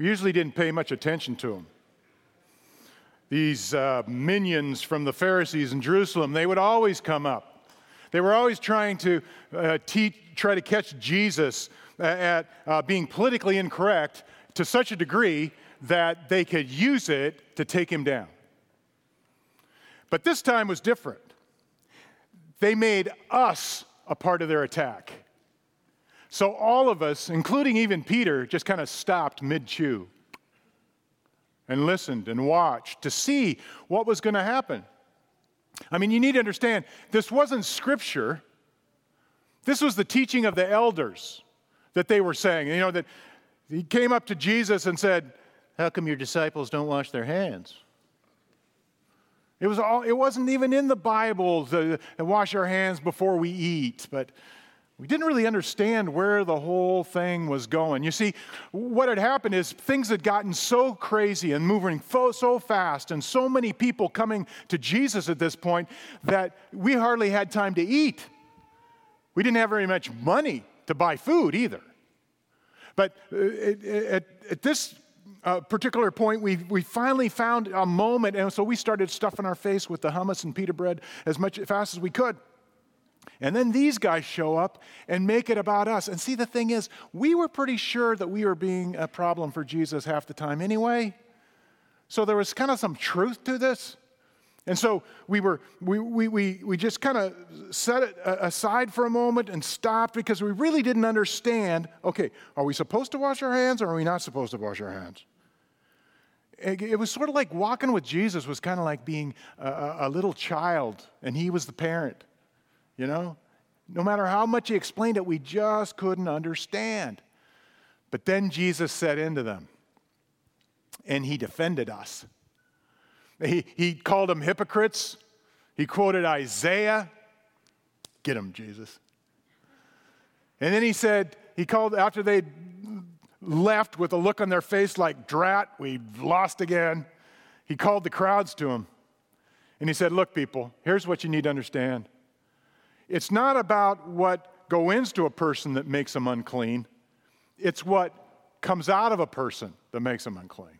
we usually didn't pay much attention to them. These uh, minions from the Pharisees in Jerusalem, they would always come up. They were always trying to uh, teach, try to catch Jesus at uh, being politically incorrect to such a degree that they could use it to take him down. But this time was different. They made us a part of their attack. So all of us, including even Peter, just kind of stopped mid chew and listened and watched to see what was going to happen. I mean, you need to understand this wasn't scripture, this was the teaching of the elders that they were saying. You know, that he came up to Jesus and said, How come your disciples don't wash their hands? It, was all, it wasn't even in the Bible to, to wash our hands before we eat, but we didn't really understand where the whole thing was going. You see, what had happened is things had gotten so crazy and moving so fast, and so many people coming to Jesus at this point that we hardly had time to eat. We didn't have very much money to buy food either. But uh, at, at this uh, particular point, we, we finally found a moment, and so we started stuffing our face with the hummus and pita bread as much as fast as we could. And then these guys show up and make it about us. And see, the thing is, we were pretty sure that we were being a problem for Jesus half the time anyway. So there was kind of some truth to this. And so we were we we we, we just kind of set it aside for a moment and stopped because we really didn't understand, okay, are we supposed to wash our hands or are we not supposed to wash our hands? It was sort of like walking with Jesus was kind of like being a, a little child and he was the parent you know? No matter how much he explained it, we just couldn't understand. But then Jesus said into them and he defended us. He, he called them hypocrites. He quoted Isaiah. Get them, Jesus. And then he said, he called, after they left with a look on their face like, drat, we lost again, he called the crowds to him. And he said, Look, people, here's what you need to understand. It's not about what goes into a person that makes them unclean, it's what comes out of a person that makes them unclean.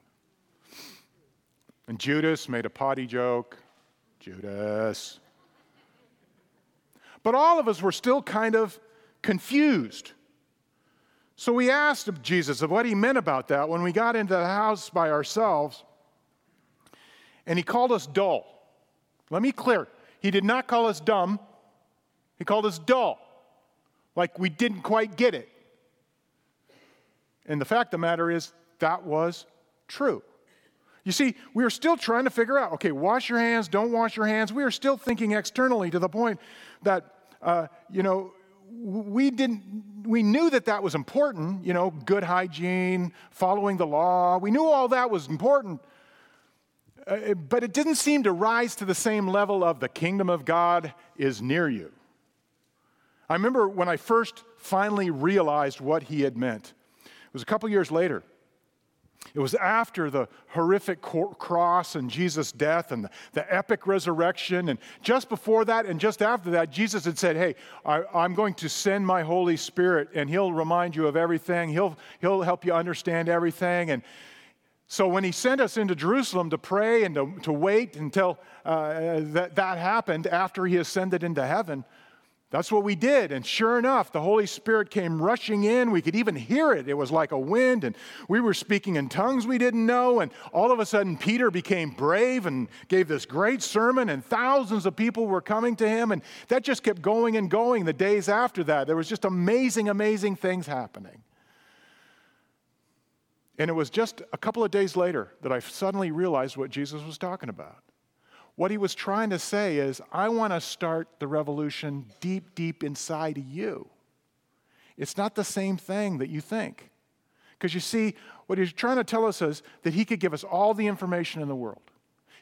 And Judas made a potty joke. Judas. But all of us were still kind of confused. So we asked Jesus of what he meant about that when we got into the house by ourselves, and he called us dull. Let me clear. He did not call us dumb. He called us dull, like we didn't quite get it. And the fact of the matter is, that was true. You see, we were still trying to figure out okay, wash your hands, don't wash your hands. We are still thinking externally to the point that, uh, you know, we didn't we knew that that was important you know good hygiene following the law we knew all that was important uh, but it didn't seem to rise to the same level of the kingdom of god is near you I remember when I first finally realized what he had meant. It was a couple years later. It was after the horrific cross and Jesus' death and the, epic resurrection. And just before that and just after that, Jesus had said, Hey, I, am going to send my Holy Spirit and he'll remind you of everything. He'll, he'll help you understand everything. And so when he sent us into Jerusalem to pray and to, to wait until uh, that, that happened after he ascended into heaven, that's what we did. And sure enough, the Holy Spirit came rushing in. We could even hear it. It was like a wind, and we were speaking in tongues we didn't know. And all of a sudden, Peter became brave and gave this great sermon, and thousands of people were coming to him. And that just kept going and going the days after that. There was just amazing, amazing things happening. And it was just a couple of days later that I suddenly realized what Jesus was talking about. What he was trying to say is, I want to start the revolution deep, deep inside of you. It's not the same thing that you think. Because you see, what he's trying to tell us is that he could give us all the information in the world,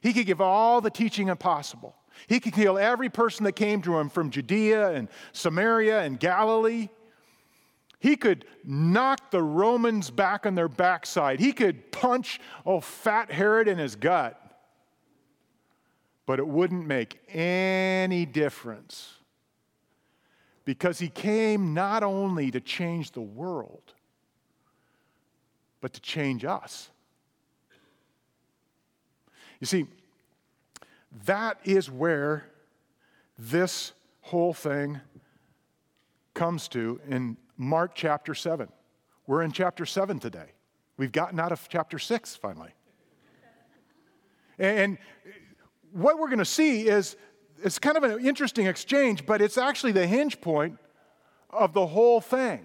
he could give all the teaching impossible. He could heal every person that came to him from Judea and Samaria and Galilee. He could knock the Romans back on their backside. He could punch, oh, fat Herod in his gut but it wouldn't make any difference because he came not only to change the world, but to change us. You see, that is where this whole thing comes to in Mark chapter 7. We're in chapter 7 today. We've gotten out of chapter 6 finally. And what we're going to see is it's kind of an interesting exchange, but it's actually the hinge point of the whole thing.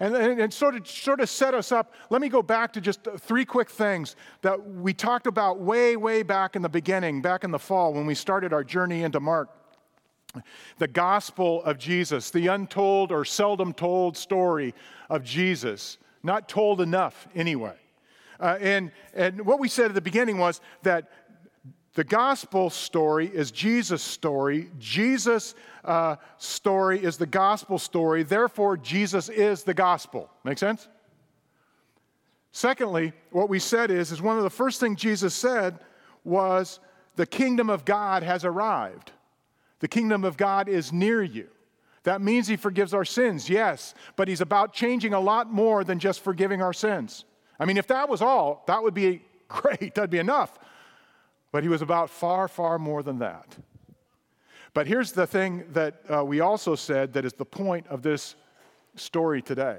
And, and, and, sort, of, sort of set us up, let me go back to just three quick things that we talked about way, way back in the beginning, back in the fall when we started our journey into Mark. The gospel of Jesus, the untold or seldom told story of Jesus, not told enough anyway. Uh, and, and what we said at the beginning was that the gospel story is Jesus' story. Jesus' uh, story is the gospel story. Therefore, Jesus is the gospel. Make sense? Secondly, what we said is, is one of the first things Jesus said was, the kingdom of God has arrived. The kingdom of God is near you. That means he forgives our sins, yes, but he's about changing a lot more than just forgiving our sins. I mean, if that was all, that would be great, that'd be enough. But he was about far, far more than that. But here's the thing that uh, we also said that is the point of this story today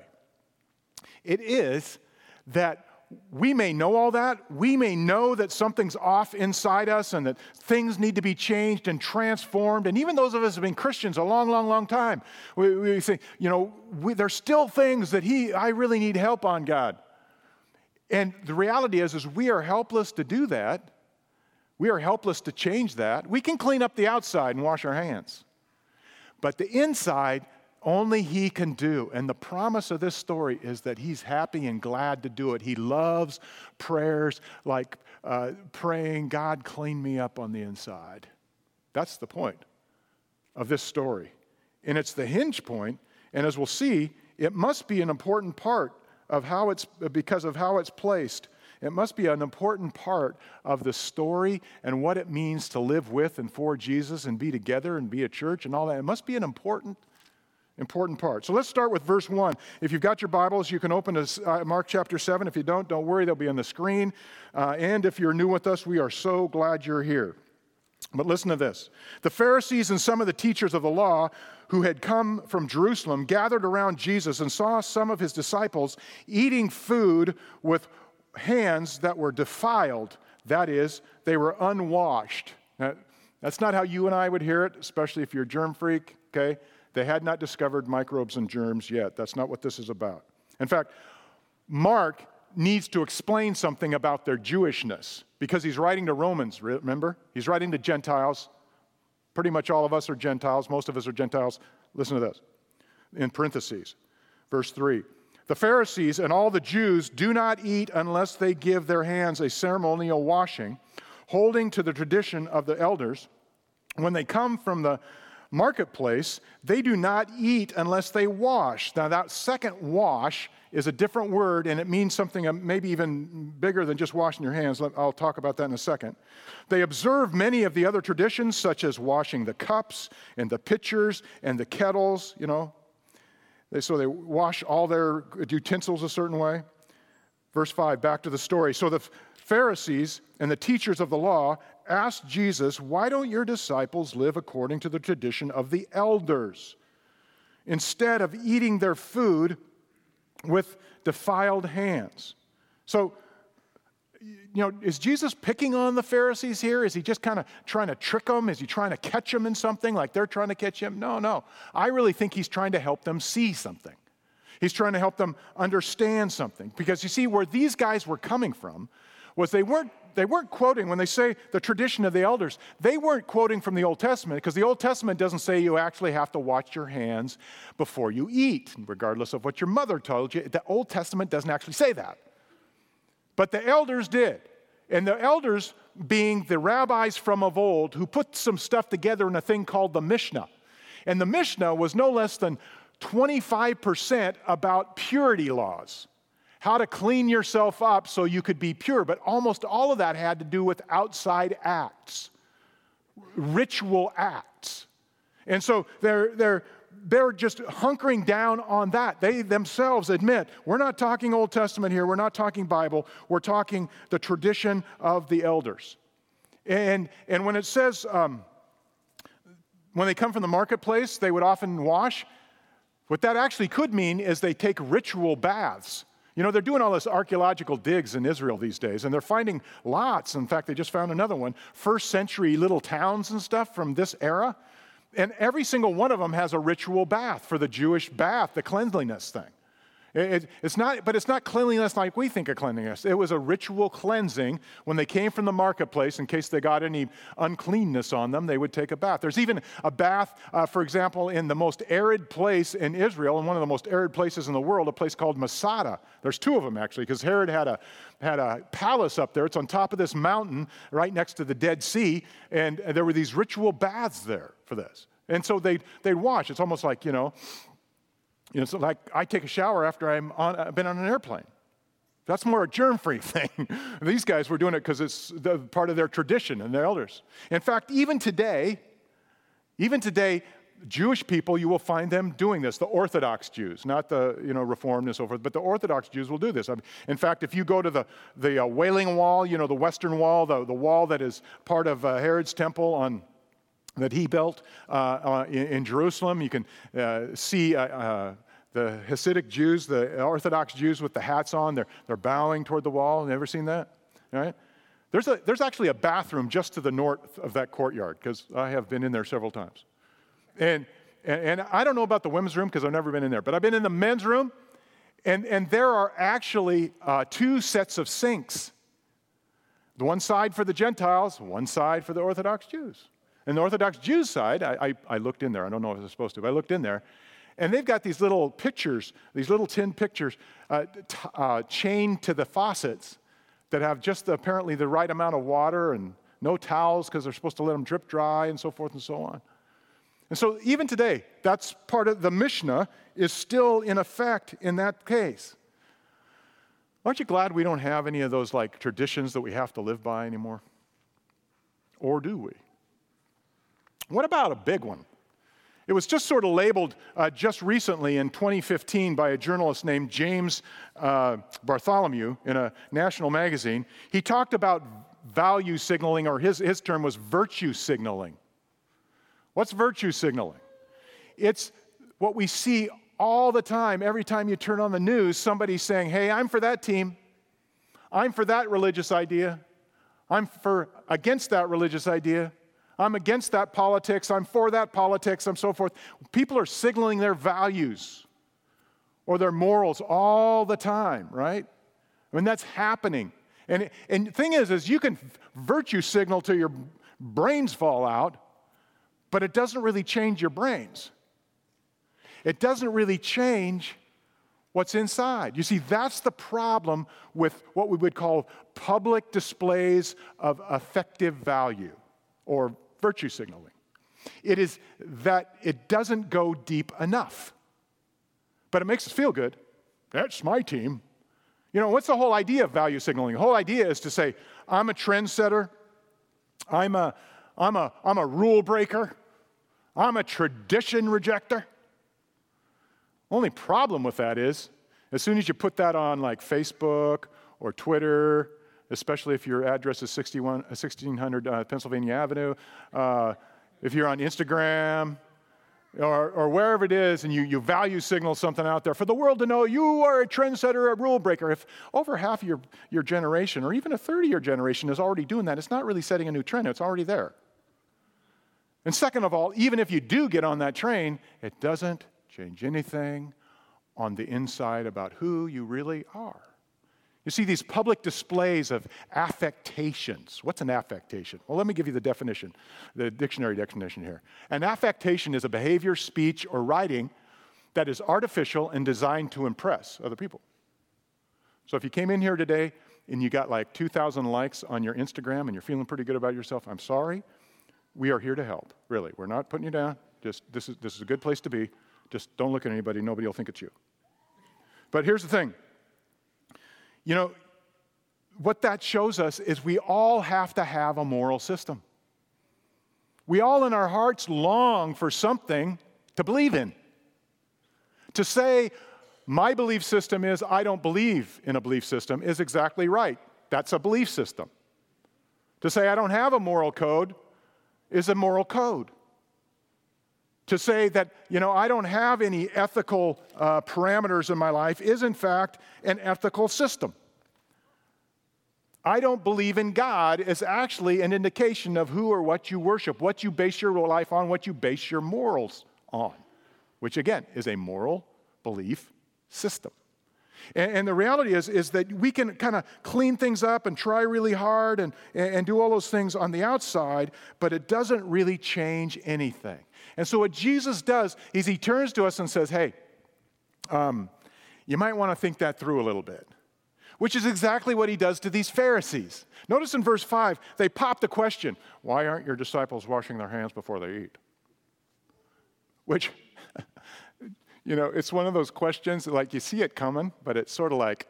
it is that we may know all that. We may know that something's off inside us and that things need to be changed and transformed. And even those of us who have been Christians a long, long, long time, we, we say, you know, we, there's still things that he, I really need help on, God. And the reality is, is we are helpless to do that we are helpless to change that. We can clean up the outside and wash our hands. But the inside, only He can do. And the promise of this story is that He's happy and glad to do it. He loves prayers like uh, praying, God, clean me up on the inside. That's the point of this story. And it's the hinge point, and as we'll see, it must be an important part of how it's because of how it's placed it must be an important part of the story and what it means to live with and for Jesus and be together and be a church and all that. It must be an important important part. So let's start with verse 1. If you've got your Bibles, you can open to uh, Mark chapter 7. If you don't, don't worry, they'll be on the screen. Uh, and if you're new with us, we are so glad you're here. But listen to this the Pharisees and some of the teachers of the law who had come from Jerusalem gathered around Jesus and saw some of his disciples eating food with hands that were defiled, that is, they were unwashed. Now, that's not how you and I would hear it, especially if you're a germ freak, okay? They had not discovered microbes and germs yet. That's not what this is about. In fact, Mark needs to explain something about their Jewishness because he's writing to Romans, remember? He's writing to Gentiles. Pretty much all of us are Gentiles. Most of us are Gentiles. Listen to this in parentheses, verse 3. The Pharisees and all the Jews do not eat unless they give their hands a ceremonial washing, holding to the tradition of the elders. When they come from the marketplace, they do not eat unless they wash. Now, that second wash is a different word, and it means something uh, maybe even bigger than just washing your hands. I'll talk about that in a second. They observe many of the other traditions, such as washing the cups and the pitchers and the kettles, you know, they, so they wash all their utensils a certain way. Verse 5, back to the story. So the Pharisees and the teachers of the law asked Jesus, Why don't your disciples live according to the tradition of the elders? Instead of eating their food with defiled hands. So you know, is Jesus picking on the Pharisees here? Is he just kind of trying to trick them? Is he trying to catch them in something like they're trying to catch him? No, no. I really think he's trying to help them see something. He's trying to help them understand something. Because you see, where these guys were coming from was they weren't, they weren't quoting, when they say the tradition of the elders, they weren't quoting from the Old Testament because the Old Testament doesn't say you actually have to wash your hands before you eat, regardless of what your mother told you. The Old Testament doesn't actually say that. But the elders did. And the elders being the rabbis from of old who put some stuff together in a thing called the Mishnah. And the Mishnah was no less than 25% about purity laws, how to clean yourself up so you could be pure. But almost all of that had to do with outside acts, ritual acts. And so they're, they're, they're just hunkering down on that. They themselves admit we're not talking Old Testament here, we're not talking Bible, we're talking the tradition of the elders. And, and when it says, um, when they come from the marketplace, they would often wash, what that actually could mean is they take ritual baths. You know, they're doing all this archaeological digs in Israel these days, and they're finding lots. In fact, they just found another one, first century little towns and stuff from this era. And every single one of them has a ritual bath for the Jewish bath, the cleanliness thing. It, it's not, but it's not cleanliness like we think of cleanliness. It was a ritual cleansing. When they came from the marketplace, in case they got any uncleanness on them, they would take a bath. There's even a bath, uh, for example, in the most arid place in Israel, and one of the most arid places in the world, a place called Masada. There's two of them actually, because Herod had a had a palace up there. It's on top of this mountain, right next to the Dead Sea, and there were these ritual baths there for this. And so they they'd wash. It's almost like you know you know, so like I take a shower after I'm on, I've been on an airplane. That's more a germ free thing. These guys were doing it because it's the, part of their tradition and their elders. In fact, even today, even today, Jewish people, you will find them doing this. The Orthodox Jews, not the you know Reformed and so forth, but the Orthodox Jews will do this. I mean, in fact, if you go to the the uh, Wailing Wall, you know the Western Wall, the, the wall that is part of uh, Herod's temple on that he built uh, uh, in, in, Jerusalem. You can uh, see the Hasidic Jews, the Orthodox Jews with the hats on. They're, they're bowing toward the wall. Never seen that? All right? There's, a, there's actually a bathroom just to the north of that courtyard because I have been in there several times. And, and, and I don't know about the women's room because I've never been in there, but I've been in the men's room, and, and there are actually uh, two sets of sinks. The one side for the Gentiles, one side for the Orthodox Jews. And the Orthodox Jews side, I, I, I, looked in there. I don't know if I was supposed to, but I looked in there. And they've got these little pictures, these little tin pictures uh, t- uh, chained to the faucets that have just apparently the right amount of water and no towels because they're supposed to let them drip dry and so forth and so on. And so even today, that's part of the Mishnah is still in effect in that case. Aren't you glad we don't have any of those like traditions that we have to live by anymore? Or do we? What about a big one? It was just sort of labeled uh, just recently in 2015 by a journalist named James uh, Bartholomew in a national magazine. He talked about value signaling, or his, his term was virtue signaling. What's virtue signaling? It's what we see all the time. Every time you turn on the news, somebody's saying, Hey, I'm for that team. I'm for that religious idea. I'm for against that religious idea. I'm against that politics, I'm for that politics, I'm so forth. People are signaling their values or their morals all the time, right? I mean, that's happening. And, and the thing is, is you can virtue signal till your brains fall out, but it doesn't really change your brains. It doesn't really change what's inside. You see, that's the problem with what we would call public displays of affective value or virtue signaling. It is that it doesn't go deep enough, but it makes us feel good. That's my team. You know, what's the whole idea of value signaling? The whole idea is to say, I'm a trendsetter, I'm a, I'm a, I'm a rule breaker, I'm a tradition rejecter. Only problem with that is, as soon as you put that on like Facebook or Twitter especially if your address is 61, 1600 uh, Pennsylvania Avenue. Uh, if you're on Instagram, or, or, wherever it is, and you, you value signal something out there for the world to know you are a trendsetter, a rule breaker. If over half of your, your generation, or even a 30 year generation, is already doing that, it's not really setting a new trend, it's already there. And second of all, even if you do get on that train, it doesn't change anything on the inside about who you really are. You see these public displays of affectations. What's an affectation? Well, let me give you the definition, the dictionary definition here. An affectation is a behavior, speech, or writing that is artificial and designed to impress other people. So if you came in here today and you got like 2,000 likes on your Instagram and you're feeling pretty good about yourself, I'm sorry. We are here to help, really. We're not putting you down. Just this is, this is a good place to be. Just don't look at anybody, nobody will think it's you. But here's the thing you know, what that shows us is we all have to have a moral system. We all in our hearts long for something to believe in, To say, my belief system is I don't believe in a belief system is exactly right. That's a belief system. To say I don't have a moral code is a moral code. To say that, you know, I don't have any ethical uh, parameters in my life is, in fact, an ethical system. I don't believe in God is actually an indication of who or what you worship, what you base your life on, what you base your morals on, which again is a moral belief system. And, and the reality is, is that we can kind of clean things up and try really hard and, and do all those things on the outside, but it doesn't really change anything. And so, what Jesus does is he turns to us and says, Hey, um, you might want to think that through a little bit which is exactly what he does to these Pharisees. Notice in verse 5, they pop the question why aren't your disciples washing their hands before they eat? Which, you know, it's one of those questions like, you see it coming, but it's sort of like,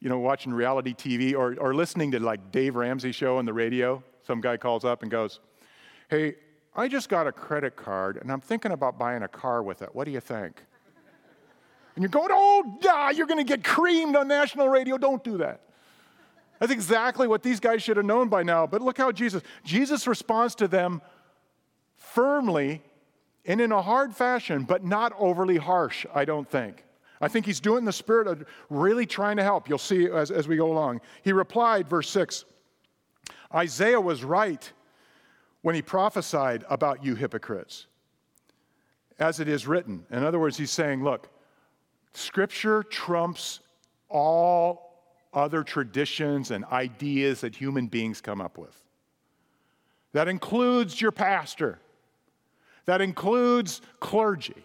you know, watching reality TV or, or listening to like Dave Ramsey show on the radio. Some guy calls up and goes, Hey, I just got a credit card and I'm thinking about buying a car with it. What do you think? And you're going, oh, yeah, you're going to get creamed on national radio. Don't do that. That's exactly what these guys should have known by now. But look how Jesus, Jesus responds to them firmly and in a hard fashion, but not overly harsh, I don't think. I think he's doing the spirit of really trying to help. You'll see as, as we go along. He replied, verse 6 Isaiah was right when he prophesied about you hypocrites, as it is written. In other words, he's saying, look, Scripture trumps all other traditions and ideas that human beings come up with. That includes your pastor, that includes clergy,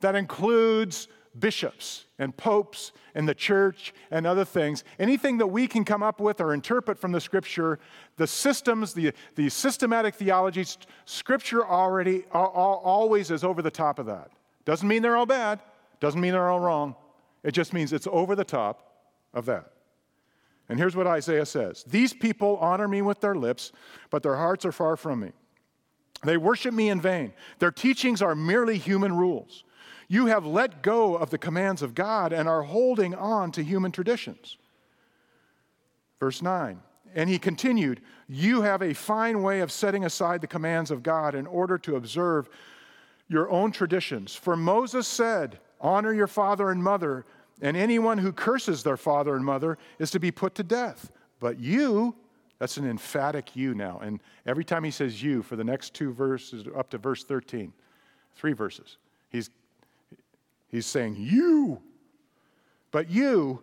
that includes bishops and popes and the church and other things. Anything that we can come up with or interpret from the scripture, the systems, the, the systematic theologies, scripture already always is over the top of that. Doesn't mean they're all bad. Doesn't mean they're all wrong. It just means it's over the top of that. And here's what Isaiah says These people honor me with their lips, but their hearts are far from me. They worship me in vain. Their teachings are merely human rules. You have let go of the commands of God and are holding on to human traditions. Verse 9. And he continued, You have a fine way of setting aside the commands of God in order to observe your own traditions. For Moses said, Honor your father and mother, and anyone who curses their father and mother is to be put to death. But you, that's an emphatic you now. And every time he says you for the next two verses, up to verse 13, three verses, he's, he's saying you. But you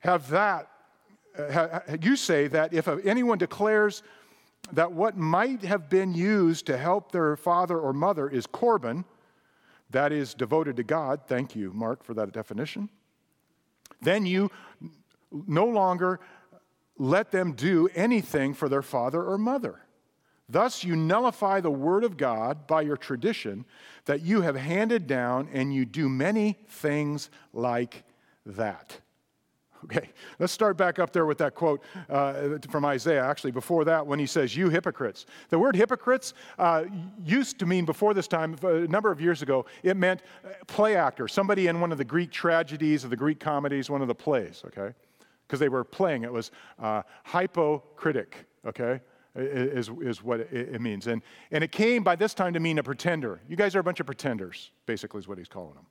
have that, uh, you say that if anyone declares that what might have been used to help their father or mother is Corban, that is devoted to God. Thank you, Mark, for that definition. Then you no longer let them do anything for their father or mother. Thus, you nullify the word of God by your tradition that you have handed down, and you do many things like that. Okay, let's start back up there with that quote uh, from Isaiah. Actually, before that, when he says, You hypocrites. The word hypocrites uh, used to mean, before this time, a number of years ago, it meant play actor, somebody in one of the Greek tragedies or the Greek comedies, one of the plays, okay? Because they were playing. It was uh, hypocritic, okay? Is, is what it, means. And, and it came by this time to mean a pretender. You guys are a bunch of pretenders, basically, is what he's calling them.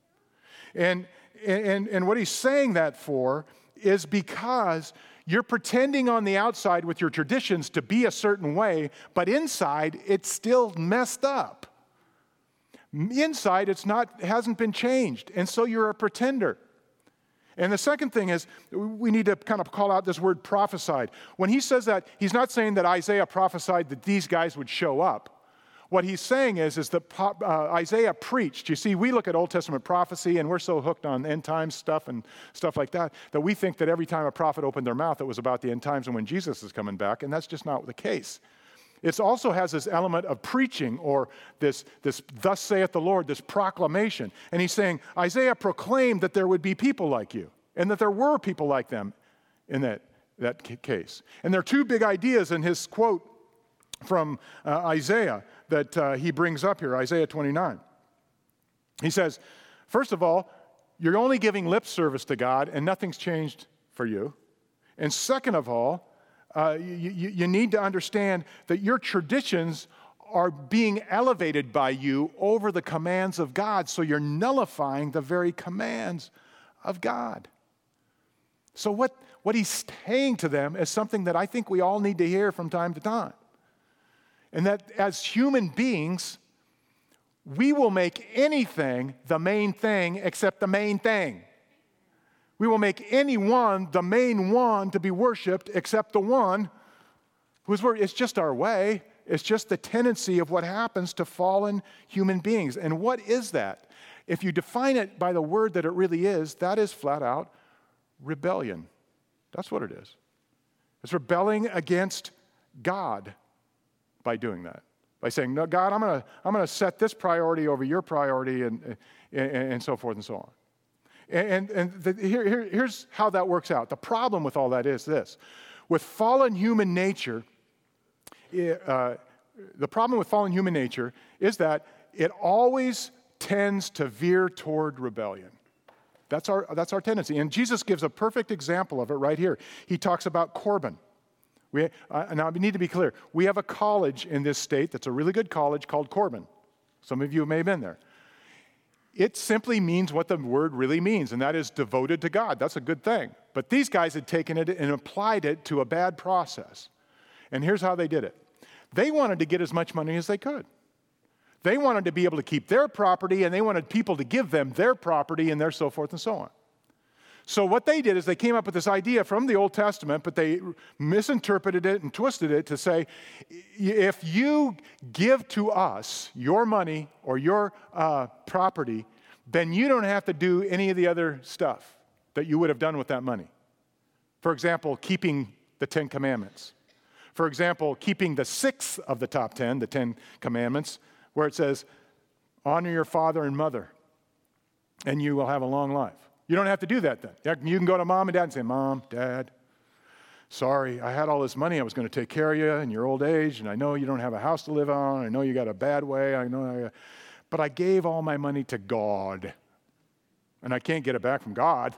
And, and, and what he's saying that for is because you're pretending on the outside with your traditions to be a certain way, but inside it's still messed up. Inside it's not hasn't been changed, and so you're a pretender. And the second thing is, we need to kind of call out this word prophesied. When he says that, he's not saying that Isaiah prophesied that these guys would show up. What he's saying is, is that uh, Isaiah preached. You see, we look at Old Testament prophecy and we're so hooked on end times stuff and stuff like that that we think that every time a prophet opened their mouth, it was about the end times and when Jesus is coming back, and that's just not the case. It also has this element of preaching or this, this, thus saith the Lord, this proclamation. And he's saying, Isaiah proclaimed that there would be people like you and that there were people like them in that, that case. And there are two big ideas in his quote from uh, Isaiah that uh, he brings up here, Isaiah 29. He says, First of all, you're only giving lip service to God and nothing's changed for you. And second of all, uh, you, you need to understand that your traditions are being elevated by you over the commands of God, so you're nullifying the very commands of God. So, what, what he's saying to them is something that I think we all need to hear from time to time. And that as human beings, we will make anything the main thing except the main thing. We will make anyone the main one to be worshiped except the one who's worshiped. It's just our way. It's just the tendency of what happens to fallen human beings. And what is that? If you define it by the word that it really is, that is flat out rebellion. That's what it is. It's rebelling against God by doing that. By saying, no, God, I'm going to I'm to set this priority over your priority, and, and, and so forth and so on. And, and the, here, here, here's how that works out. The problem with all that is this with fallen human nature, uh, the problem with fallen human nature is that it always tends to veer toward rebellion. That's our, that's our tendency. And Jesus gives a perfect example of it right here. He talks about Corban. We, uh, now, we need to be clear. We have a college in this state that's a really good college called Corban. Some of you may have been there. It simply means what the word really means, and that is devoted to God. That's a good thing. But these guys had taken it and applied it to a bad process. And here's how they did it they wanted to get as much money as they could. They wanted to be able to keep their property, and they wanted people to give them their property, and their so forth and so on. So, what they did is they came up with this idea from the Old Testament, but they misinterpreted it and twisted it to say if you give to us your money or your uh, property, then you don't have to do any of the other stuff that you would have done with that money. For example, keeping the Ten Commandments. For example, keeping the sixth of the top ten, the Ten Commandments, where it says, honor your father and mother, and you will have a long life. You don't have to do that then. You can go to mom and dad and say, Mom, Dad, sorry, I had all this money. I was going to take care of you in your old age, and I know you don't have a house to live on. I know you got a bad way. I know, I, but I gave all my money to God, and I can't get it back from God.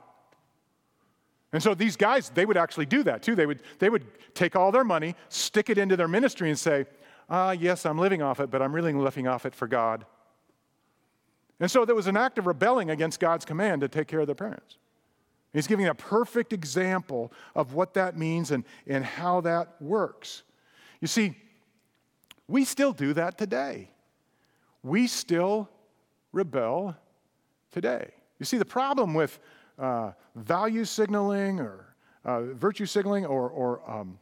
And so these guys, they would actually do that too. They would, they would take all their money, stick it into their ministry, and say, Ah, yes, I'm living off it, but I'm really living off it for God. And so there was an act of rebelling against God's command to take care of their parents. He's giving a perfect example of what that means and, and how that works. You see, we still do that today. We still rebel today. You see, the problem with uh, value signaling or uh, virtue signaling or, or um,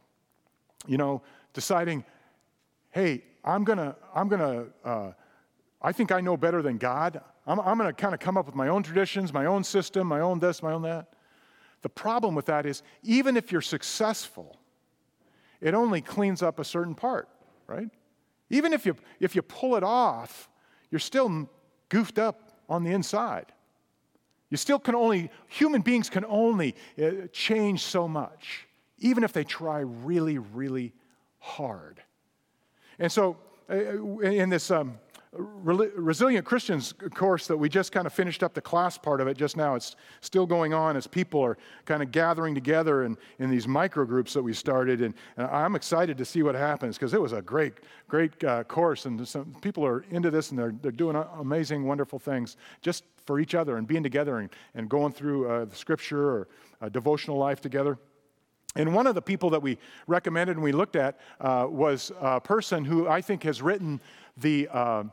you know, deciding, hey, I'm gonna, I'm gonna uh, I think I know better than God. I'm, I'm going to kind of come up with my own traditions, my own system, my own this, my own that. The problem with that is, even if you're successful, it only cleans up a certain part, right? Even if you, if you pull it off, you're still goofed up on the inside. You still can only, human beings can only uh, change so much, even if they try really, really hard. And so, uh, in this um, Resilient Christians course that we just kind of finished up the class part of it just now. It's still going on as people are kind of gathering together in, in these micro groups that we started. And, and I'm excited to see what happens because it was a great, great uh, course. And some people are into this and they're, they're doing amazing, wonderful things just for each other and being together and, and going through uh, the scripture or a devotional life together. And one of the people that we recommended and we looked at uh, was a person who I think has written the uh,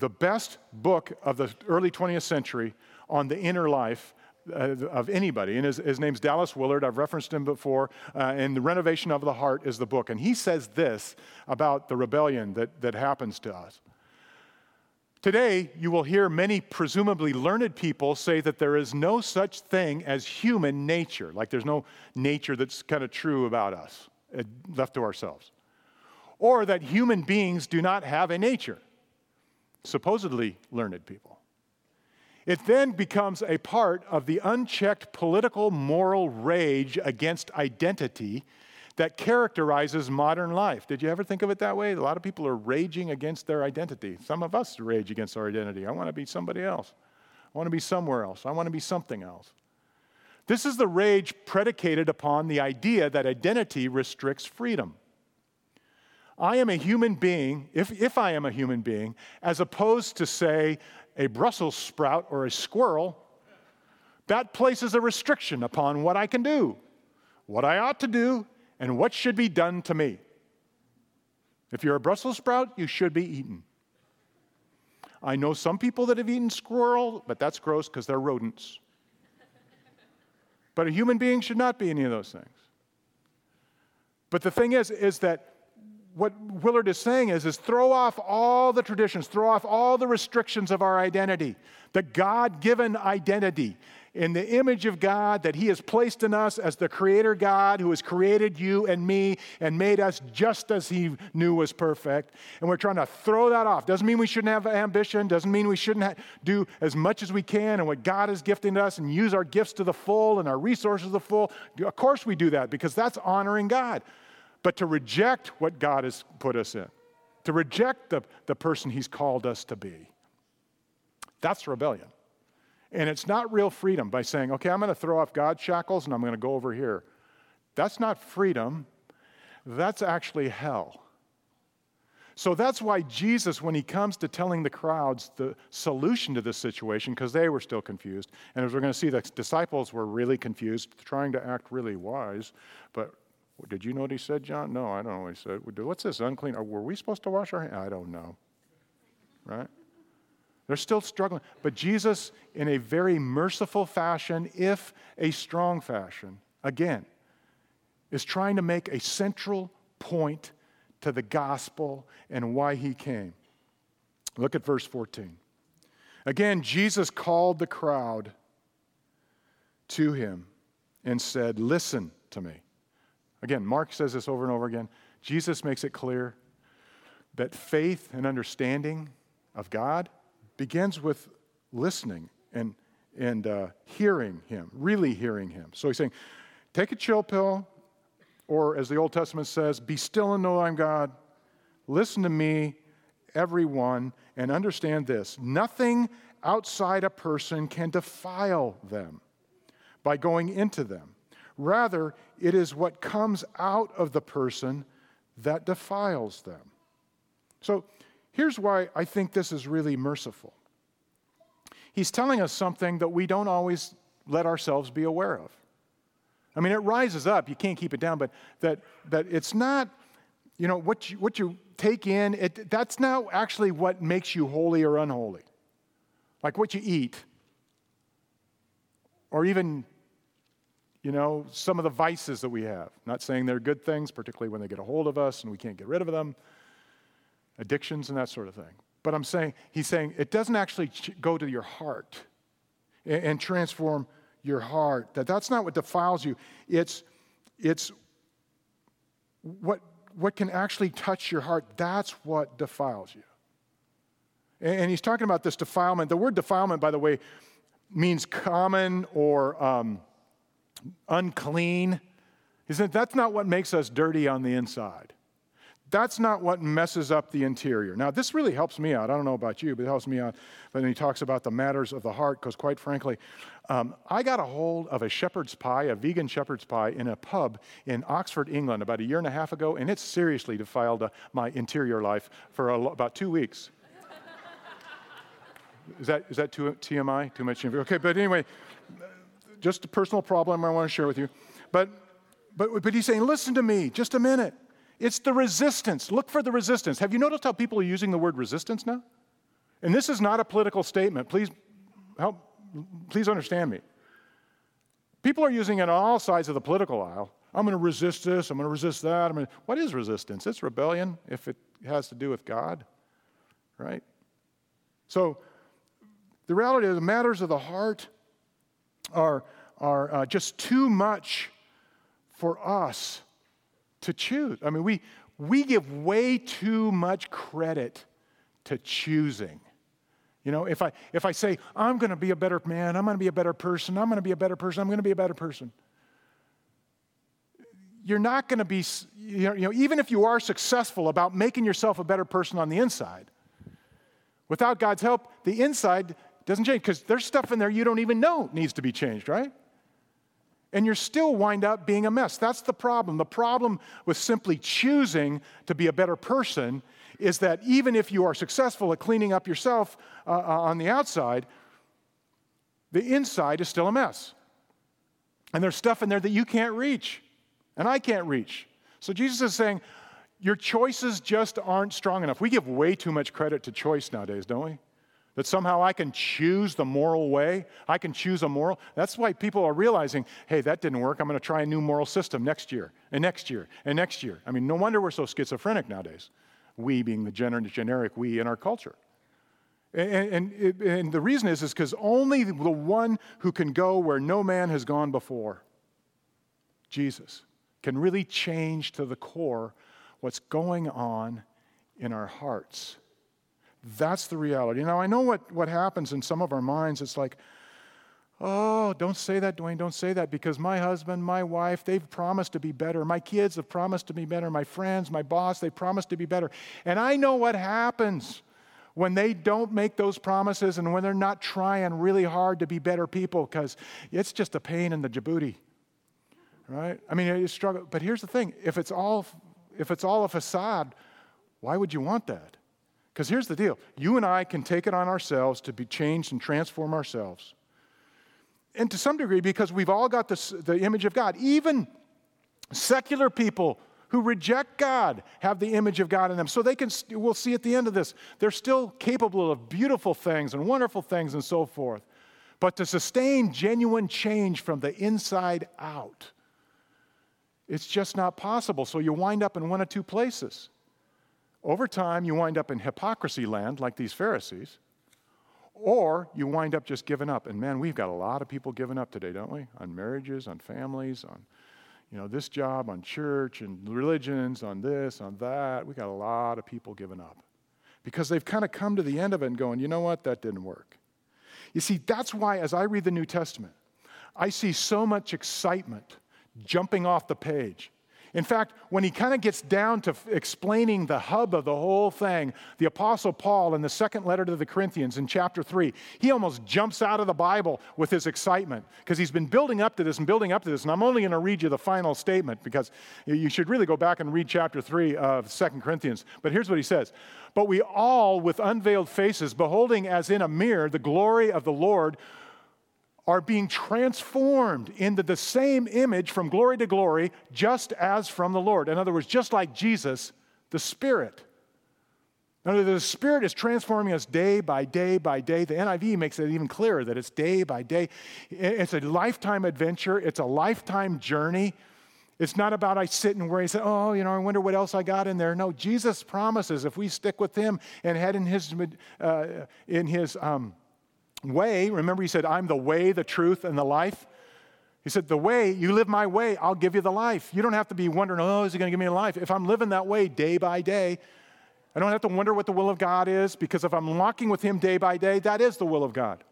the best book of the early 20th century on the inner life uh, of anybody. And his, his, name's Dallas Willard. I've referenced him before. Uh, and The Renovation of the Heart is the book. And he says this about the rebellion that, that happens to us. Today, you will hear many presumably learned people say that there is no such thing as human nature, like there's no nature that's kind of true about us, uh, left to ourselves. Or that human beings do not have a nature supposedly learned people. It then becomes a part of the unchecked political moral rage against identity that characterizes modern life. Did you ever think of it that way? A lot of people are raging against their identity. Some of us rage against our identity. I want to be somebody else. I want to be somewhere else. I want to be something else. This is the rage predicated upon the idea that identity restricts freedom. I am a human being, if, if I am a human being, as opposed to, say, a Brussels sprout or a squirrel, that places a restriction upon what I can do, what I ought to do, and what should be done to me. If you're a Brussels sprout, you should be eaten. I know some people that have eaten squirrel, but that's gross because they're rodents. but a human being should not be any of those things. But the thing is, is that what Willard is saying is, is throw off all the traditions, throw off all the restrictions of our identity, the God given identity in the image of God that He has placed in us as the Creator God who has created you and me and made us just as He knew was perfect. And we're trying to throw that off. Doesn't mean we shouldn't have ambition, doesn't mean we shouldn't ha- do as much as we can and what God is gifting us and use our gifts to the full and our resources to the full. Of course, we do that because that's honoring God but to reject what God has put us in, to reject the, the person He's called us to be. That's rebellion. And it's not real freedom by saying, okay, I'm going to throw off God's shackles and I'm going to go over here. That's not freedom, that's actually hell. So that's why Jesus, when he comes to telling the crowds the solution to this situation, because they were still confused, and as we're going to see, the disciples were really confused, trying to act really wise, but did you know what he said, John? No, I don't know what he said. What's this unclean? Were we supposed to wash our hands? I don't know. Right? They're still struggling. But Jesus, in a very merciful fashion, if a strong fashion, again, is trying to make a central point to the gospel and why he came. Look at verse 14. Again, Jesus called the crowd to him and said, Listen to me. Again, Mark says this over and over again. Jesus makes it clear that faith and understanding of God begins with listening and, and uh, hearing Him, really hearing Him. So he's saying, take a chill pill, or as the Old Testament says, be still and know I'm God. Listen to me, everyone, and understand this nothing outside a person can defile them by going into them. Rather, it is what comes out of the person that defiles them. So here's why I think this is really merciful. He's telling us something that we don't always let ourselves be aware of. I mean, it rises up, you can't keep it down, but that, that it's not, you know, what you, what you take in, it, that's not actually what makes you holy or unholy. Like what you eat, or even you know, some of the vices that we have. Not saying they're good things, particularly when they get a hold of us and we can't get rid of them, addictions and that sort of thing. But I'm saying, he's saying it doesn't actually go to your heart and, and transform your heart. That that's not what defiles you. It's, it's what, what can actually touch your heart. That's what defiles you. And, and he's talking about this defilement. The word defilement, by the way, means common or um, unclean. He said, that's not what makes us dirty on the inside. That's not what messes up the interior. Now, this really helps me out. I don't know about you, but it helps me out when he talks about the matters of the heart, because quite frankly, um, I got a hold of a shepherd's pie, a vegan shepherd's pie, in a pub in Oxford, England, about a year and a half ago, and it seriously defiled uh, my interior life for a, about two weeks. is that, is that too TMI? Too much? Okay, but anyway, just a personal problem I want to share with you. But, but, but he's saying, listen to me, just a minute. It's the resistance. Look for the resistance. Have you noticed how people are using the word resistance now? And this is not a political statement. Please help, please understand me. People are using it on all sides of the political aisle. I'm going to resist this. I'm going to resist that. To, what is resistance? It's rebellion if it has to do with God, right? So the reality the matters of the heart are, are uh, just too much for us to choose. I mean, we, we give way too much credit to choosing. You know, if I, if I say, I'm going to be a better man, I'm going to be a better person, I'm going to be a better person, I'm going to be a better person, you're not going to be, you know, even if you are successful about making yourself a better person on the inside, without God's help, the inside doesn't change because there's stuff in there you don't even know needs to be changed, right? And you're still wind up being a mess. That's the problem. The problem with simply choosing to be a better person is that even if you are successful at cleaning up yourself uh, uh on the outside, the inside is still a mess. And there's stuff in there that you can't reach, and I can't reach. So Jesus is saying, your choices just aren't strong enough. We give way too much credit to choice nowadays, don't we? That somehow I can choose the moral way. I can choose a moral. That's why people are realizing, hey, that didn't work. I'm going to try a new moral system next year, and next year, and next year. I mean, no wonder we're so schizophrenic nowadays. We being the generic we in our culture. And, and, and the reason is because only the one who can go where no man has gone before, Jesus, can really change to the core what's going on in our hearts. That's the reality. Now, I know what, what happens in some of our minds. It's like, oh, don't say that, Dwayne, don't say that, because my husband, my wife, they've promised to be better. My kids have promised to be better. My friends, my boss, they promised to be better. And I know what happens when they don't make those promises and when they're not trying really hard to be better people because it's just a pain in the Djibouti. Right? I mean, you struggle. But here's the thing if it's all, if it's all a facade, why would you want that? Because here's the deal you and I can take it on ourselves to be changed and transform ourselves. And to some degree, because we've all got this, the image of God. Even secular people who reject God have the image of God in them. So they can, we'll see at the end of this, they're still capable of beautiful things and wonderful things and so forth. But to sustain genuine change from the inside out, it's just not possible. So you wind up in one of two places. Over time, you wind up in hypocrisy land like these Pharisees, or you wind up just giving up. And man, we've got a lot of people giving up today, don't we? On marriages, on families, on you know, this job, on church and religions, on this, on that. We got a lot of people giving up because they've kind of come to the end of it and going, you know what, that didn't work. You see, that's why as I read the New Testament, I see so much excitement jumping off the page in fact, when he kind of gets down to f- explaining the hub of the whole thing, the Apostle Paul in the second letter to the Corinthians in chapter 3, he almost jumps out of the Bible with his excitement because he's been building up to this and building up to this. And I'm only going to read you the final statement because you should really go back and read chapter 3 of Second Corinthians. But here's what he says But we all, with unveiled faces, beholding as in a mirror the glory of the Lord, are being transformed into the same image from glory to glory, just as from the Lord. In other words, just like Jesus, the Spirit. Now, the Spirit is transforming us day by day by day. The NIV makes it even clearer that it's day by day. It's a lifetime adventure, it's a lifetime journey. It's not about I sit and worry and say, oh, you know, I wonder what else I got in there. No, Jesus promises if we stick with Him and head in His, uh, in his um, way, remember he said, I'm the way, the truth, and the life. He said, The way, you live my way, I'll give you the life. You don't have to be wondering, oh, is he going to give me a life? If I'm living that way day by day, I don't have to wonder what the will of God is because if I'm walking with him day by day, that is the will of God.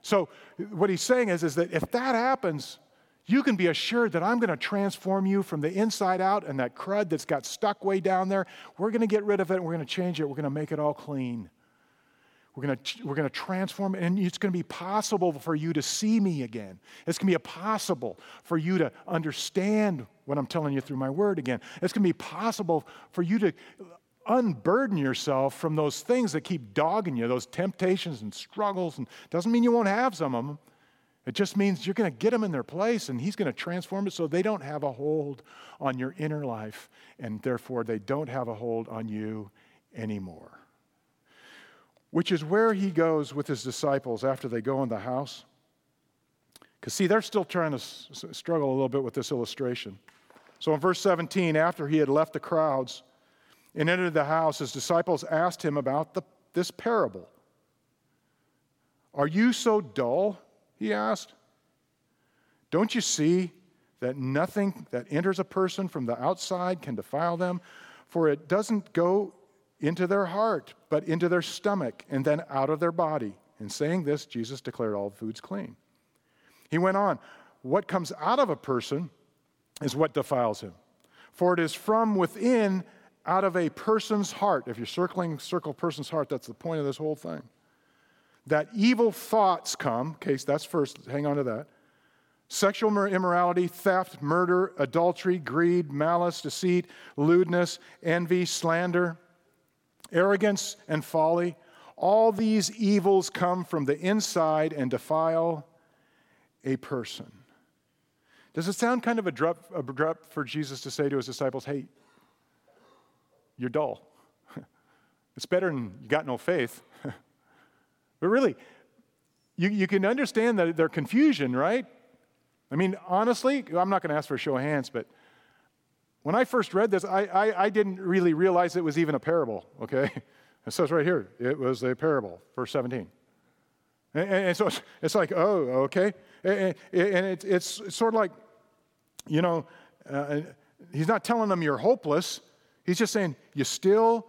So what he's saying is, is that if that happens, you can be assured that I'm going to transform you from the inside out and that crud that's got stuck way down there, we're going to get rid of it and we're going to change it. We're going to make it all clean. We're going we're to transform and it's going to be possible for you to see me again. It's going to be possible for you to understand what I'm telling you through my word again. It's going to be possible for you to unburden yourself from those things that keep dogging you, those temptations and struggles. And doesn't mean you won't have some of them. It just means you're going to get them in their place, and He's going to transform it so they don't have a hold on your inner life, and therefore they don't have a hold on you anymore which is where he goes with his disciples after they go in the house. Because, see, they're still trying to s- struggle a little bit with this illustration. So, in verse 17, after he had left the crowds and entered the house, his disciples asked him about the, this parable. Are you so dull? He asked. Don't you see that nothing that enters a person from the outside can defile them? For it doesn't go into their heart, but into their stomach, and then out of their body. In saying this, Jesus declared all foods clean. He went on, What comes out of a person is what defiles him. For it is from within, out of a person's heart. If you're circling, circle person's heart, that's the point of this whole thing. that evil thoughts come. Okay, that's first, hang on to that. Sexual immorality, theft, murder, adultery, greed, malice, deceit, lewdness, envy, slander, arrogance, and folly. All these evils come from the inside and defile a person. Does it sound kind of abrupt for Jesus to say to his disciples, hey, you're dull? It's better than you got no faith. but really, you, you can understand that their confusion, right? I mean, honestly, I'm not going to ask for a show of hands, but when I first read this, I, I, I didn't really realize it was even a parable, okay? It says right here, it was a parable, verse 17. And, and so it's, it's, like, oh, okay. And, and it, it's, it's sort of like, you know, uh, he's not telling them you're hopeless. He's just saying, you still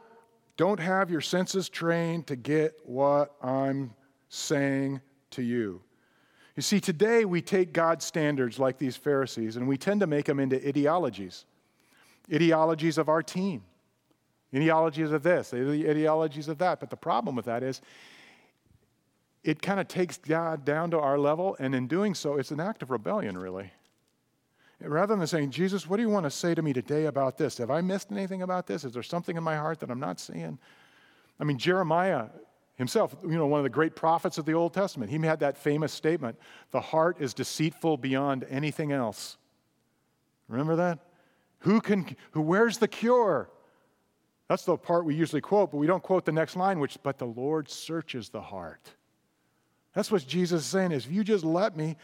don't have your senses trained to get what I'm saying to you. You see, today we take God's standards like these Pharisees and we tend to make them into ideologies ideologies of our team, ideologies of this, ideologies of that. But the problem with that is it kind of takes God down to our level, and in doing so, it's an act of rebellion, really. Rather than saying, Jesus, what do you want to say to me today about this? Have I missed anything about this? Is there something in my heart that I'm not seeing? I mean, Jeremiah himself, you know, one of the great prophets of the Old Testament, he had that famous statement the heart is deceitful beyond anything else. Remember that? Who can, who, where's the cure? That's the part we usually quote, but we don't quote the next line, which, but the Lord searches the heart. That's what Jesus is saying is, if you just let me,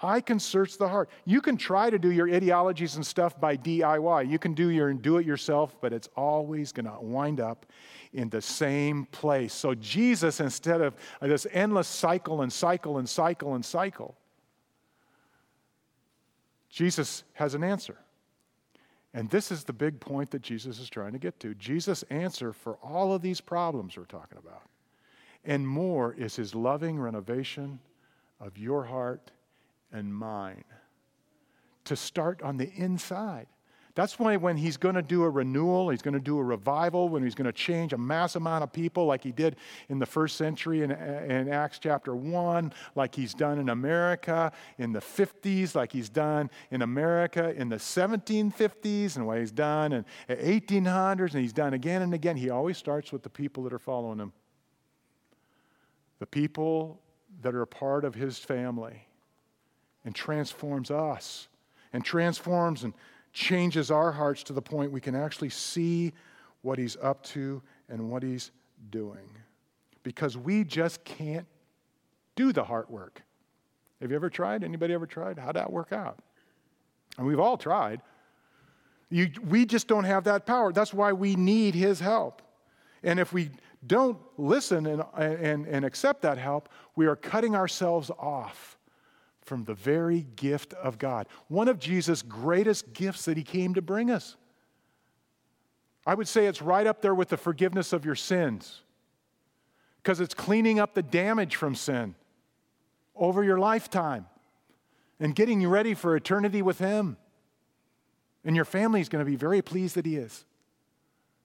I can search the heart. You can try to do your ideologies and stuff by DIY. You can do your do it yourself, but it's always going to wind up in the same place. So Jesus, instead of uh, this endless cycle and cycle and cycle and cycle, Jesus has an answer. And this is the big point that Jesus is trying to get to. Jesus' answer for all of these problems we're talking about and more is his loving renovation of your heart and mine to start on the inside. That's why when he's going to do a renewal, he's going to do a revival, when he's going to change a mass amount of people like he did in the first century in, in Acts chapter 1, like he's done in America in the 50s, like he's done in America in the 1750s, and what he's done in 1800s, and he's done again and again. He always starts with the people that are following him, the people that are a part of his family, and transforms us, and transforms and changes our hearts to the point we can actually see what he's up to and what he's doing. Because we just can't do the heart work. Have you ever tried? Anybody ever tried? How'd that work out? And we've all tried. You, we just don't have that power. That's why we need his help. And if we don't listen and, and, and accept that help, we are cutting ourselves off from the very gift of God. One of Jesus' greatest gifts that he came to bring us. I would say it's right up there with the forgiveness of your sins because it's cleaning up the damage from sin over your lifetime and getting you ready for eternity with Him. And your family is going to be very pleased that He is.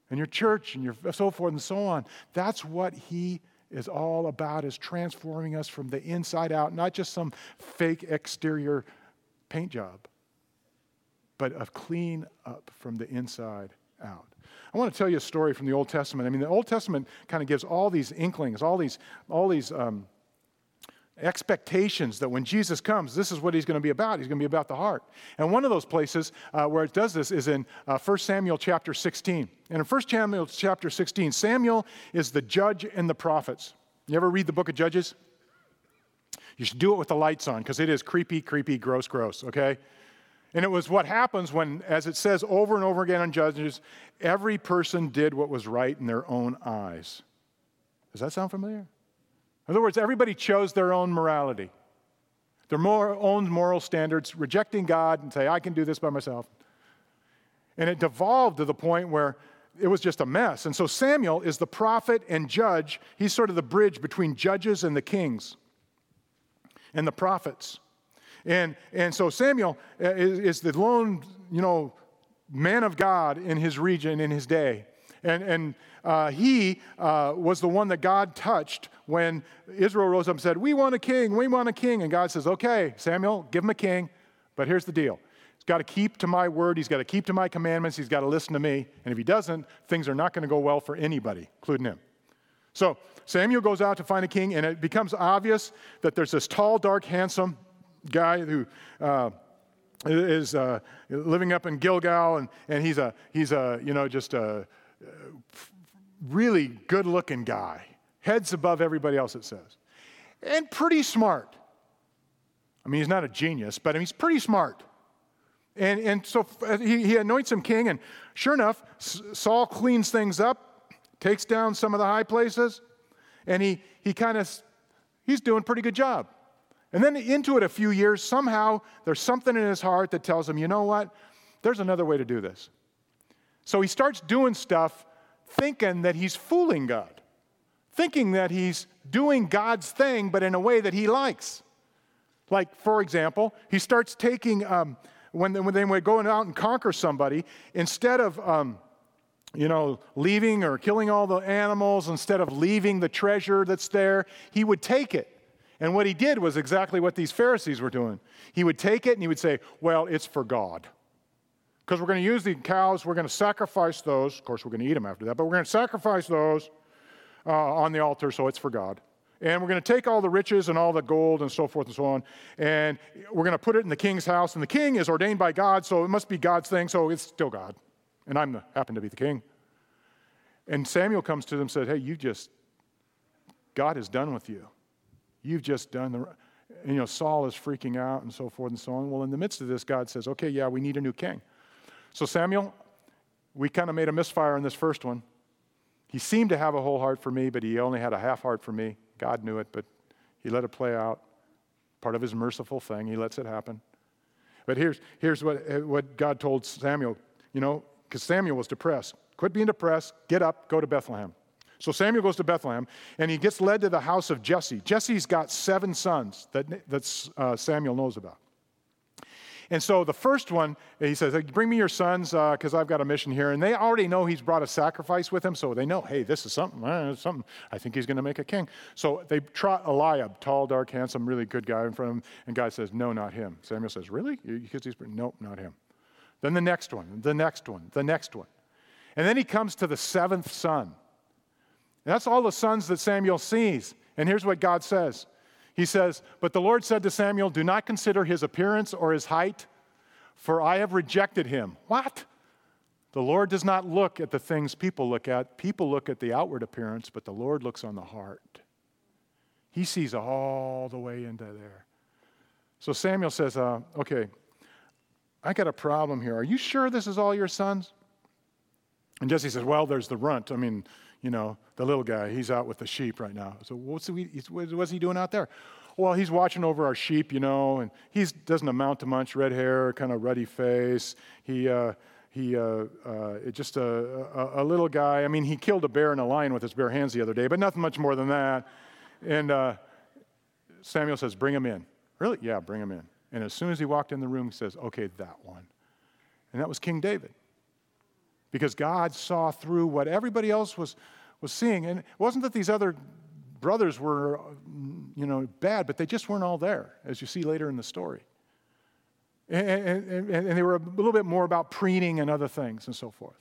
And your church and your so forth and so on. That's what He is all about is transforming us from the inside out, not just some fake exterior paint job, but a clean up from the inside out. I want to tell you a story from the Old Testament. I mean, the Old Testament kind of gives all these inklings, all these, all these um, expectations that when Jesus comes, this is what he's going to be about. He's going to be about the heart. And one of those places uh, where it does this is in uh, 1 Samuel chapter 16. And in 1 Samuel chapter 16, Samuel is the judge and the prophets. You ever read the book of Judges? You should do it with the lights on because it is creepy, creepy, gross, gross, okay? And it was what happens when, as it says over and over again in Judges, every person did what was right in their own eyes. Does that sound familiar? In other words, everybody chose their own morality, their more, own moral standards, rejecting God and say, I can do this by myself. And it devolved to the point where it was just a mess. And so Samuel is the prophet and judge. He's sort of the bridge between judges and the kings and the prophets. And, and so Samuel uh, is, is the lone, you know, man of God in his region, in his day. And, and uh, he uh, was the one that God touched when Israel rose up and said, We want a king, we want a king. And God says, Okay, Samuel, give him a king, but here's the deal. He's got to keep to my word, he's got to keep to my commandments, he's got to listen to me. And if he doesn't, things are not going to go well for anybody, including him. So Samuel goes out to find a king, and it becomes obvious that there's this tall, dark, handsome guy who. Uh, is uh, living up in Gilgal, and, and he's a he's a you know just a really good looking guy, heads above everybody else, it says, and pretty smart. I mean, he's not a genius, but he's pretty smart. And, and so uh, he, he anoints him king, and sure enough, Saul cleans things up, takes down some of the high places, and he, he kind of, he's doing a pretty good job. And then into it a few years, somehow there's something in his heart that tells him, you know what? There's another way to do this. So he starts doing stuff thinking that he's fooling God, thinking that he's doing God's thing, but in a way that he likes. Like, for example, he starts taking, um, when, when they were going out and conquer somebody, instead of, um, you know, leaving or killing all the animals, instead of leaving the treasure that's there, he would take it. And what he did was exactly what these Pharisees were doing. He would take it and he would say, Well, it's for God because we're going to use the cows, we're going to sacrifice those. Of course, we're going to eat them after that, but we're going to sacrifice those uh, on the altar so it's for God. And we're going to take all the riches and all the gold and so forth and so on, and we're going to put it in the king's house. And the king is ordained by God, so it must be God's thing, so it's still God. And I happen to be the king. And Samuel comes to them and said, Hey, you just, God is done with you. You've just done the, you know, Saul is freaking out and so forth and so on. Well, in the midst of this, God says, Okay, yeah, we need a new king. So, Samuel, we kind of made a misfire in this first one. He seemed to have a whole heart for me, but he only had a half heart for me. God knew it, but he let it play out. Part of his merciful thing, he lets it happen. But here's, here's what, what God told Samuel, you know, because Samuel was depressed. Quit being depressed, get up, go to Bethlehem. So Samuel goes to Bethlehem and he gets led to the house of Jesse. Jesse's got seven sons that, that uh, Samuel knows about. And so the first one, he says, Bring me your sons because uh, I've got a mission here. And they already know he's brought a sacrifice with him, so they know, hey, this is something. Uh, something. I think he's going to make a king. So they trot Eliab, tall, dark, handsome, really good guy in front of him. And God says, No, not him. Samuel says, Really? Because he's, nope, not him. Then the next one, the next one, the next one. And then he comes to the seventh son. And that's all the sons that Samuel sees. And here's what God says he says, But the Lord said to Samuel, Do not consider his appearance or his height, for I have rejected him. What? The Lord does not look at the things people look at. People look at the outward appearance, but the Lord looks on the heart. He sees all the way into there. So Samuel says, uh, Okay, I got a problem here. Are you sure this is all your sons? And Jesse says, Well, there's the runt. I mean, you know, the little guy, he's out with the sheep right now. So what's, he, what's he doing out there? Well, he's watching over our sheep, you know, and he doesn't amount to much. Red hair, kind of ruddy face. He, uh, he, uh, uh, just a, a, a, little guy. I mean, he killed a bear and a lion with his bare hands the other day, but nothing much more than that. And uh, Samuel says, "Bring him in." Really? Yeah, bring him in. And as soon as he walked in the room, he says, "Okay, that one." And that was King David because God saw through what everybody else was, was seeing. And it wasn't that these other brothers were, you know, bad, but they just weren't all there, as you see later in the story. And, and, and, they were a little bit more about preening and other things and so forth.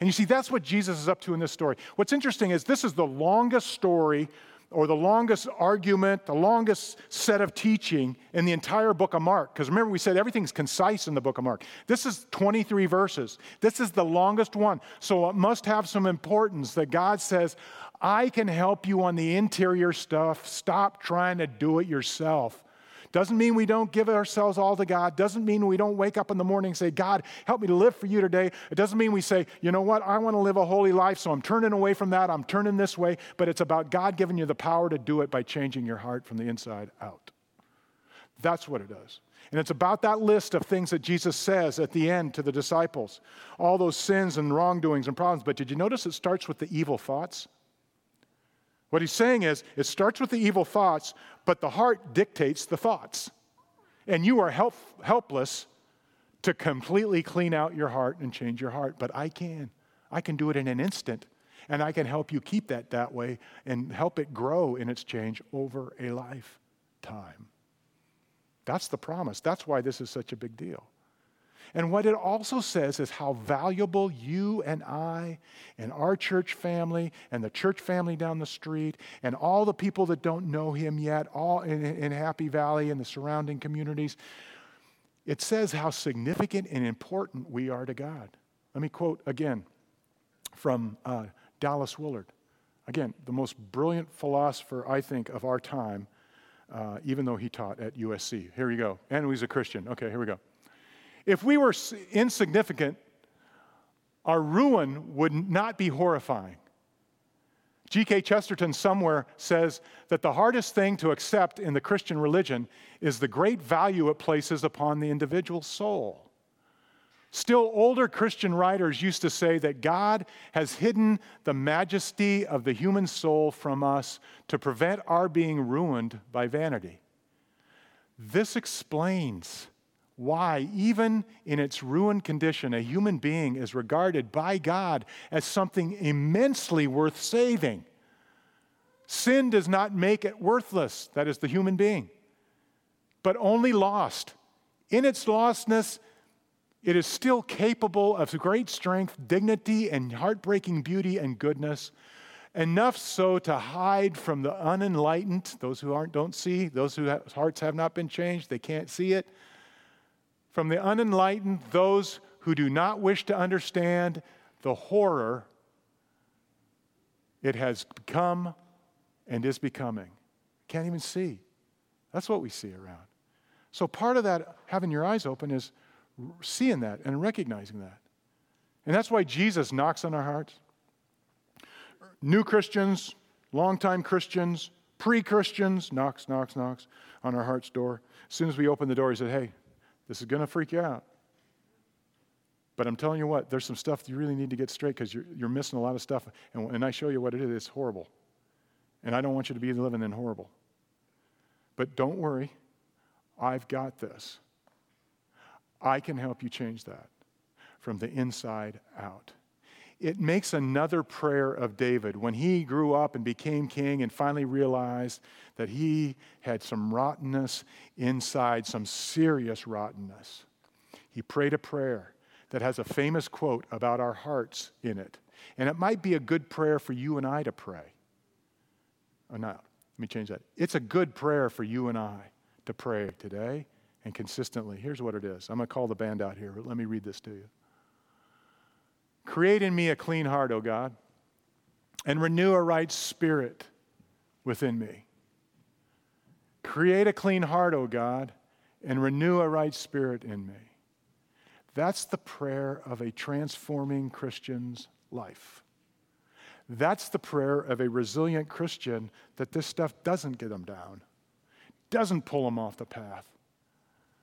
And you see, that's what Jesus is up to in this story. What's interesting is this is the longest story or the longest argument, the longest set of teaching in the entire book of Mark. Because remember, we said everything's concise in the book of Mark. This is 23 verses. This is the longest one. So it must have some importance that God says, I can help you on the interior stuff. Stop trying to do it yourself. Doesn't mean we don't give ourselves all to God. Doesn't mean we don't wake up in the morning and say, God, help me to live for you today. It doesn't mean we say, you know what, I want to live a holy life, so I'm turning away from that. I'm turning this way. But it's about God giving you the power to do it by changing your heart from the inside out. That's what it does. And it's about that list of things that Jesus says at the end to the disciples all those sins and wrongdoings and problems. But did you notice it starts with the evil thoughts? What he's saying is, it starts with the evil thoughts, but the heart dictates the thoughts. And you are help, helpless to completely clean out your heart and change your heart. But I can. I can do it in an instant. And I can help you keep that that way and help it grow in its change over a lifetime. That's the promise. That's why this is such a big deal. And what it also says is how valuable you and I and our church family and the church family down the street and all the people that don't know him yet, all in, in Happy Valley and the surrounding communities, it says how significant and important we are to God. Let me quote again from uh, Dallas Willard. Again, the most brilliant philosopher, I think, of our time, uh, even though he taught at USC. Here we go. And he's a Christian. Okay, here we go. If we were insignificant, our ruin would not be horrifying. G.K. Chesterton somewhere says that the hardest thing to accept in the Christian religion is the great value it places upon the individual soul. Still, older Christian writers used to say that God has hidden the majesty of the human soul from us to prevent our being ruined by vanity. This explains why, even in its ruined condition, a human being is regarded by God as something immensely worth saving. Sin does not make it worthless, that is, the human being, but only lost. In its lostness, it is still capable of great strength, dignity, and heartbreaking beauty and goodness, enough so to hide from the unenlightened, those who aren't, don't see, those whose hearts have not been changed, they can't see it from the unenlightened, those who do not wish to understand the horror it has become and is becoming. Can't even see. That's what we see around. So, part of that, having your eyes open, is seeing that and recognizing that. And that's why Jesus knocks on our hearts. New Christians, longtime Christians, pre Christians, knocks, knocks, knocks on our heart's door. As soon as we open the door, he said, Hey, this is going to freak you out. But I'm telling you what, there's some stuff you really need to get straight because you're, you're missing a lot of stuff. And, and I show you what it is, it's horrible. And I don't want you to be living in horrible. But don't worry, I've got this. I can help you change that from the inside out. It makes another prayer of David when he grew up and became king and finally realized that he had some rottenness inside, some serious rottenness. He prayed a prayer that has a famous quote about our hearts in it. And it might be a good prayer for you and I to pray. Oh, or not. Let me change that. It's a good prayer for you and I to pray today and consistently. Here's what it is. I'm going to call the band out here, let me read this to you. Create in me a clean heart, O God, and renew a right spirit within me. Create a clean heart, O God, and renew a right spirit in me. That's the prayer of a transforming Christian's life. That's the prayer of a resilient Christian that this stuff doesn't get them down, doesn't pull them off the path.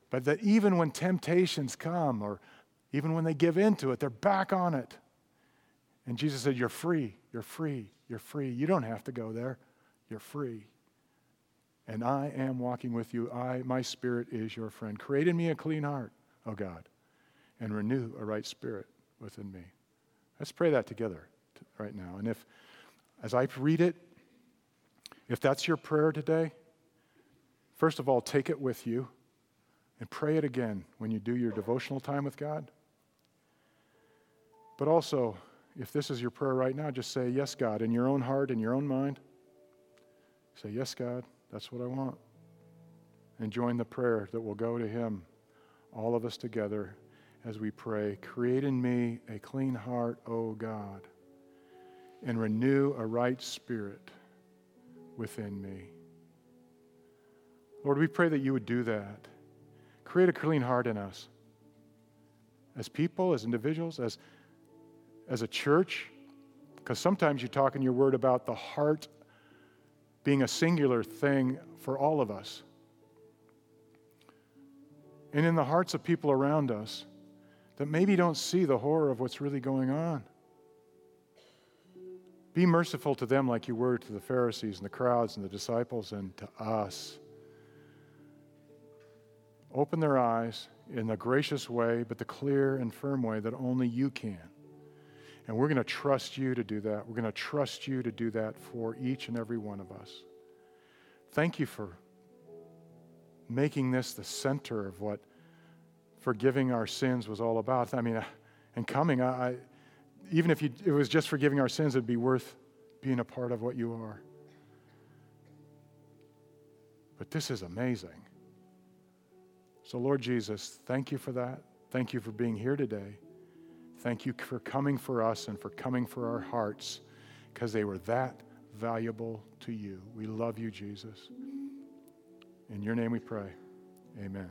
But that even when temptations come or even when they give into it, they're back on it. And Jesus said, You're free, you're free, you're free. You don't have to go there. You're free. And I am walking with you. I, my spirit is your friend. Create in me a clean heart, O God, and renew a right spirit within me. Let's pray that together right now. And if, as I read it, if that's your prayer today, first of all, take it with you and pray it again when you do your devotional time with God. But also, if this is your prayer right now, just say, Yes, God, in your own heart, in your own mind. Say, Yes, God, that's what I want. And join the prayer that will go to Him, all of us together, as we pray Create in me a clean heart, O God, and renew a right spirit within me. Lord, we pray that you would do that. Create a clean heart in us. As people, as individuals, as as a church, because sometimes you talk in your word about the heart being a singular thing for all of us. And in the hearts of people around us that maybe don't see the horror of what's really going on. Be merciful to them like you were to the Pharisees and the crowds and the disciples and to us. Open their eyes in the gracious way, but the clear and firm way that only you can And we're going to trust you to do that. We're going to trust you to do that for each and every one of us. Thank you for making this the center of what forgiving our sins was all about. I mean, uh, and coming, I, I even if you, it was just forgiving our sins, it'd be worth being a part of what you are. But this is amazing. So, Lord Jesus, thank you for that. Thank you for being here today. Thank you for coming for us and for coming for our hearts because they were that valuable to you. We love you, Jesus. In your name we pray. Amen.